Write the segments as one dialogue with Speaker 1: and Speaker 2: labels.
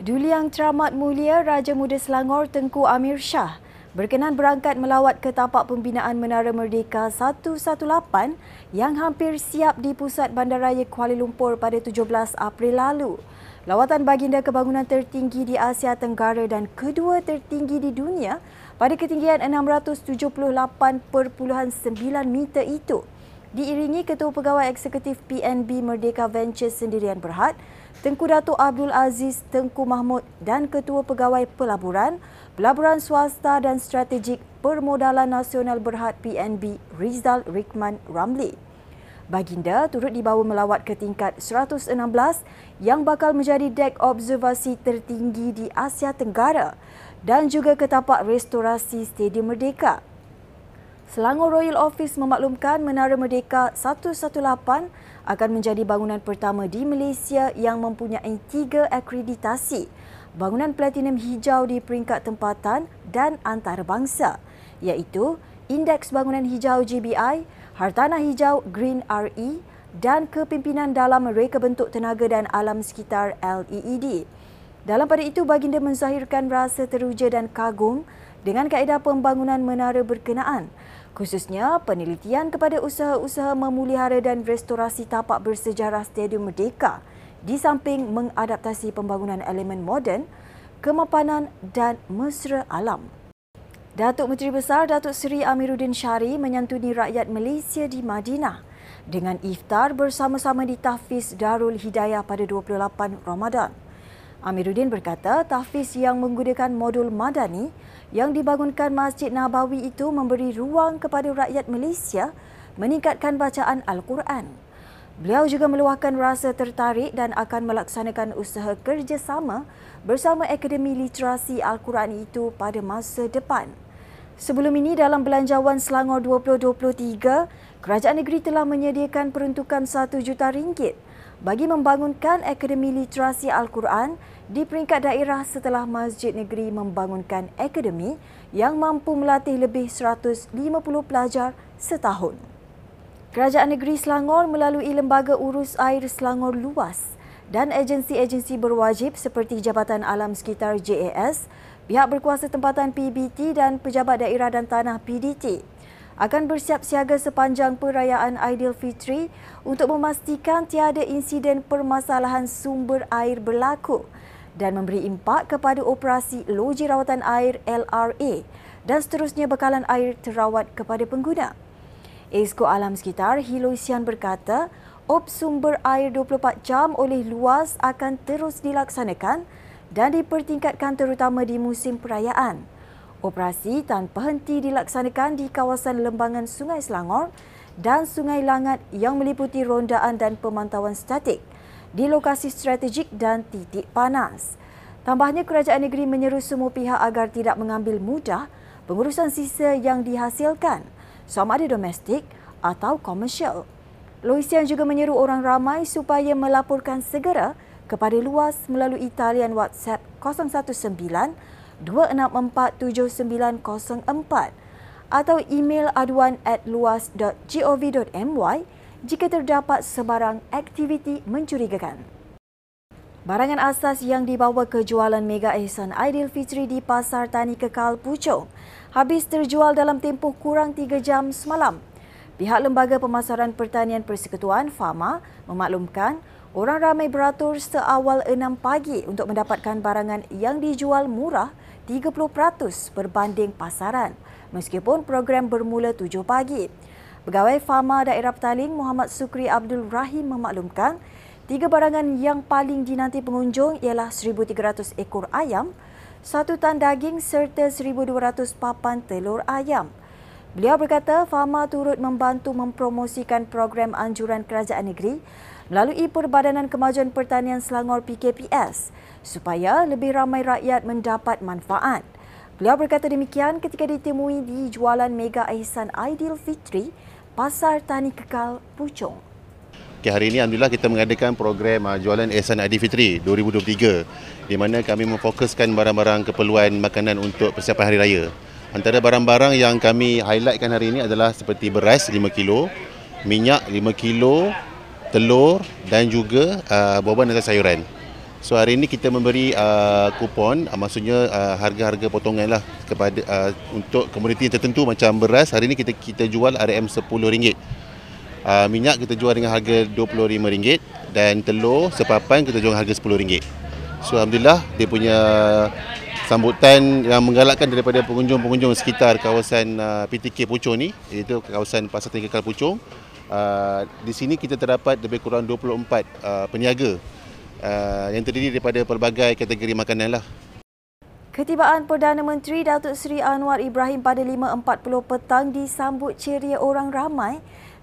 Speaker 1: Duli Yang Teramat Mulia Raja Muda Selangor Tengku Amir Shah berkenan berangkat melawat ke tapak pembinaan Menara Merdeka 118 yang hampir siap di pusat Bandaraya Kuala Lumpur pada 17 April lalu. Lawatan baginda kebangunan tertinggi di Asia Tenggara dan kedua tertinggi di dunia pada ketinggian 678.9 meter itu diiringi Ketua Pegawai Eksekutif PNB Merdeka Ventures Sendirian Berhad Tengku Datuk Abdul Aziz Tengku Mahmud dan Ketua Pegawai Pelaburan, Pelaburan Swasta dan Strategik Permodalan Nasional Berhad PNB Rizal Rikman Ramli. Baginda turut dibawa melawat ke tingkat 116 yang bakal menjadi dek observasi tertinggi di Asia Tenggara dan juga ke tapak restorasi Stadium Merdeka. Selangor Royal Office memaklumkan Menara Merdeka 118 akan menjadi bangunan pertama di Malaysia yang mempunyai tiga akreditasi bangunan platinum hijau di peringkat tempatan dan antarabangsa iaitu Indeks Bangunan Hijau GBI, Hartanah Hijau Green RE dan Kepimpinan Dalam Reka Bentuk Tenaga dan Alam Sekitar LEED. Dalam pada itu, baginda menzahirkan rasa teruja dan kagum dengan kaedah pembangunan menara berkenaan khususnya penelitian kepada usaha-usaha memulihara dan restorasi tapak bersejarah Stadium Merdeka di samping mengadaptasi pembangunan elemen moden, kemapanan dan mesra alam. Datuk Menteri Besar Datuk Seri Amiruddin Syari menyantuni rakyat Malaysia di Madinah dengan iftar bersama-sama di Tahfiz Darul Hidayah pada 28 Ramadan. Amiruddin berkata tahfiz yang menggunakan modul madani yang dibangunkan Masjid Nabawi itu memberi ruang kepada rakyat Malaysia meningkatkan bacaan Al-Quran. Beliau juga meluahkan rasa tertarik dan akan melaksanakan usaha kerjasama bersama Akademi Literasi Al-Quran itu pada masa depan. Sebelum ini dalam Belanjawan Selangor 2023, Kerajaan Negeri telah menyediakan peruntukan 1 juta ringgit bagi membangunkan Akademi Literasi Al-Quran di peringkat daerah setelah Masjid Negeri membangunkan akademi yang mampu melatih lebih 150 pelajar setahun. Kerajaan Negeri Selangor melalui Lembaga Urus Air Selangor Luas dan agensi-agensi berwajib seperti Jabatan Alam Sekitar JAS, pihak berkuasa tempatan PBT dan Pejabat Daerah dan Tanah PDT akan bersiap siaga sepanjang perayaan Aidilfitri untuk memastikan tiada insiden permasalahan sumber air berlaku dan memberi impak kepada operasi loji rawatan air LRA dan seterusnya bekalan air terawat kepada pengguna. Esko Alam Sekitar Hiloisian berkata, op sumber air 24 jam oleh luas akan terus dilaksanakan dan dipertingkatkan terutama di musim perayaan. Operasi tanpa henti dilaksanakan di kawasan lembangan Sungai Selangor dan Sungai Langat yang meliputi rondaan dan pemantauan statik di lokasi strategik dan titik panas. Tambahnya, kerajaan negeri menyeru semua pihak agar tidak mengambil mudah pengurusan sisa yang dihasilkan sama ada domestik atau komersial. Loisian juga menyeru orang ramai supaya melaporkan segera kepada luas melalui talian WhatsApp 019 2647904 atau email aduan at luas.gov.my jika terdapat sebarang aktiviti mencurigakan. Barangan asas yang dibawa ke jualan Mega Ehsan Aidilfitri di Pasar Tani Kekal Puchong habis terjual dalam tempoh kurang 3 jam semalam. Pihak Lembaga Pemasaran Pertanian Persekutuan FAMA memaklumkan orang ramai beratur seawal 6 pagi untuk mendapatkan barangan yang dijual murah 30% berbanding pasaran meskipun program bermula 7 pagi. Pegawai Fama Daerah Petaling Muhammad Sukri Abdul Rahim memaklumkan tiga barangan yang paling dinanti pengunjung ialah 1,300 ekor ayam, satu tan daging serta 1,200 papan telur ayam. Beliau berkata Fama turut membantu mempromosikan program anjuran kerajaan negeri melalui Perbadanan Kemajuan Pertanian Selangor PKPS supaya lebih ramai rakyat mendapat manfaat. Beliau berkata demikian ketika ditemui di jualan Mega Ihsan Aidil Fitri, Pasar Tani Kekal, Puchong.
Speaker 2: Okay, hari ini Alhamdulillah kita mengadakan program uh, jualan Ihsan Aidil Fitri 2023 di mana kami memfokuskan barang-barang keperluan makanan untuk persiapan Hari Raya. Antara barang-barang yang kami highlightkan hari ini adalah seperti beras 5 kilo, minyak 5 kilo, telur dan juga uh, buah-buahan dan sayuran. So hari ini kita memberi uh, kupon uh, maksudnya uh, harga-harga potongan lah kepada uh, untuk komoditi tertentu macam beras hari ini kita kita jual RM RM10. Uh, minyak kita jual dengan harga RM25 dan telur sepapan kita jual harga RM10. So alhamdulillah dia punya sambutan yang menggalakkan daripada pengunjung-pengunjung sekitar kawasan uh, PTK Puchong ni iaitu kawasan Pasar Tingkal Puchong. Uh, di sini kita terdapat lebih kurang 24 uh, peniaga uh, yang terdiri daripada pelbagai kategori makanan lah.
Speaker 1: Ketibaan Perdana Menteri Datuk Seri Anwar Ibrahim pada 5.40 petang disambut ceria orang ramai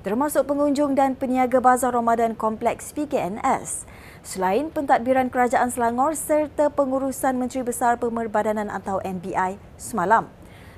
Speaker 1: termasuk pengunjung dan peniaga Bazar Ramadan Kompleks PKNS. Selain pentadbiran Kerajaan Selangor serta pengurusan Menteri Besar Pemerbadanan atau MBI semalam.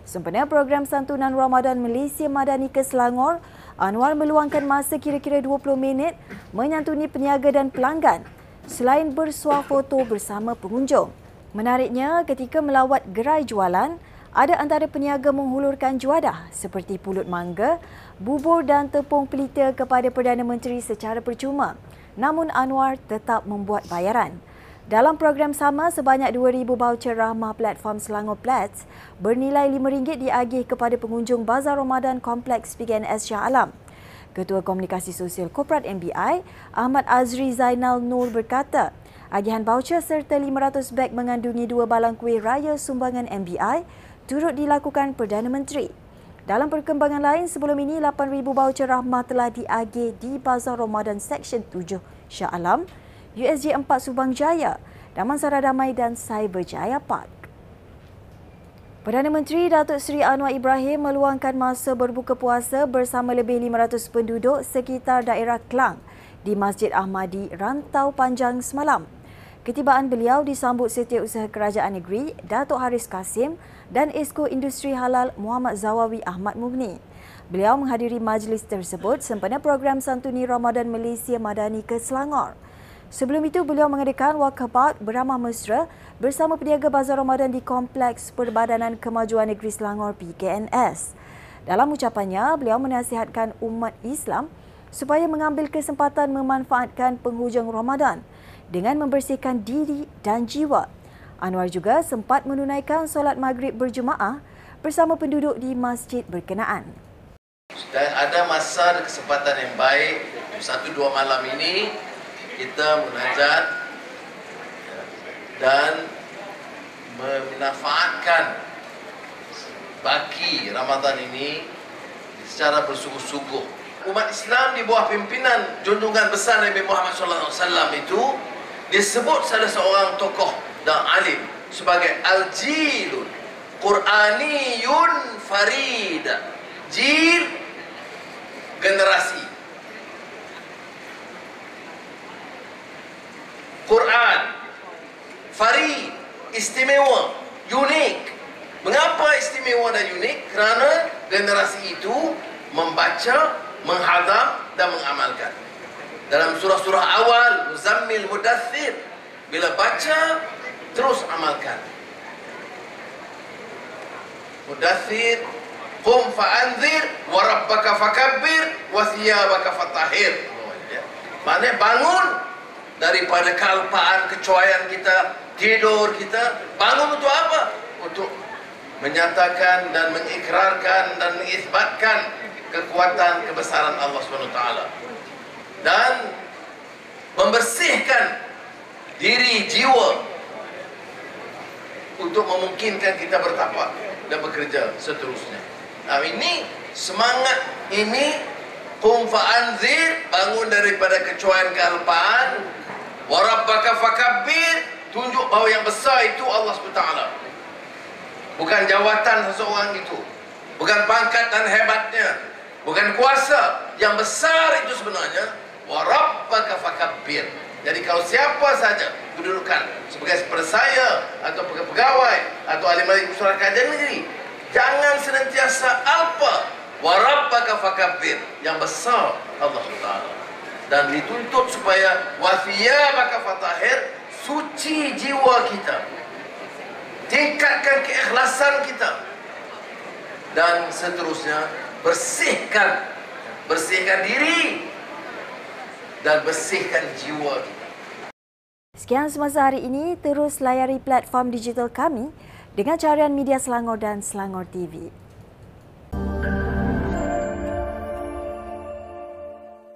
Speaker 1: Sempena program santunan Ramadan Malaysia Madani ke Selangor, Anwar meluangkan masa kira-kira 20 minit menyantuni peniaga dan pelanggan selain bersuah foto bersama pengunjung. Menariknya, ketika melawat gerai jualan, ada antara peniaga menghulurkan juadah seperti pulut mangga, bubur dan tepung pelita kepada Perdana Menteri secara percuma. Namun Anwar tetap membuat bayaran. Dalam program sama, sebanyak 2,000 voucher rahmah platform Selangor Plats bernilai RM5 diagih kepada pengunjung Bazar Ramadan Kompleks PGNS Shah Alam. Ketua Komunikasi Sosial Korporat MBI, Ahmad Azri Zainal Nur berkata, agihan voucher serta 500 beg mengandungi dua balang kuih raya sumbangan MBI turut dilakukan Perdana Menteri. Dalam perkembangan lain, sebelum ini 8,000 voucher rahmah telah diagih di Bazar Ramadan Seksyen 7 Shah Alam, USJ 4 Subang Jaya, Damansara Damai dan Cyberjaya Park. Perdana Menteri Datuk Seri Anwar Ibrahim meluangkan masa berbuka puasa bersama lebih 500 penduduk sekitar daerah Klang di Masjid Ahmadi Rantau Panjang semalam. Ketibaan beliau disambut Setiausaha Kerajaan Negeri Datuk Haris Kasim dan Esko Industri Halal Muhammad Zawawi Ahmad Mubni. Beliau menghadiri majlis tersebut sempena program Santuni Ramadan Malaysia Madani ke Selangor. Sebelum itu, beliau mengadakan walkabout beramah mesra bersama peniaga Bazar Ramadan di Kompleks Perbadanan Kemajuan Negeri Selangor PKNS. Dalam ucapannya, beliau menasihatkan umat Islam supaya mengambil kesempatan memanfaatkan penghujung Ramadan dengan membersihkan diri dan jiwa. Anwar juga sempat menunaikan solat maghrib berjemaah bersama penduduk di masjid berkenaan.
Speaker 3: Dan ada masa dan kesempatan yang baik satu dua malam ini kita munajat dan memanfaatkan baki Ramadan ini secara bersungguh-sungguh. Umat Islam di bawah pimpinan junjungan besar Nabi Muhammad sallallahu alaihi wasallam itu disebut salah seorang tokoh dan alim sebagai al-jilun Quraniyun farida. Jil generasi Quran Farid Istimewa Unik Mengapa istimewa dan unik? Kerana generasi itu membaca, menghadam dan mengamalkan. Dalam surah-surah awal, Muzammil Mudathir, bila baca, terus amalkan. Mudathir, Qum fa'anzir, wa rabbaka fakabbir, wa thiyabaka fatahir. Maksudnya bangun, daripada kalpaan kecuaian kita, tidur kita. Bangun untuk apa? Untuk menyatakan dan mengikrarkan dan mengisbatkan kekuatan kebesaran Allah SWT. Dan membersihkan diri jiwa untuk memungkinkan kita bertapak dan bekerja seterusnya. Nah ini semangat ini kum fa'anzir bangun daripada kecuaian kealpaan fakabbir tunjuk bahawa yang besar itu Allah SWT. Bukan jawatan seseorang itu. Bukan pangkat dan hebatnya. Bukan kuasa. Yang besar itu sebenarnya warabbaka fakabbir. Jadi kalau siapa saja kedudukan sebagai seperti saya atau pegawai atau ahli surat kajian negeri, jangan senantiasa apa warabbaka fakabbir. Yang besar Allah Taala dan dituntut supaya wafiyah maka fatahir suci jiwa kita. Tingkatkan keikhlasan kita. Dan seterusnya bersihkan. Bersihkan diri. Dan bersihkan jiwa kita.
Speaker 1: Sekian semasa hari ini, terus layari platform digital kami dengan carian media Selangor dan Selangor TV.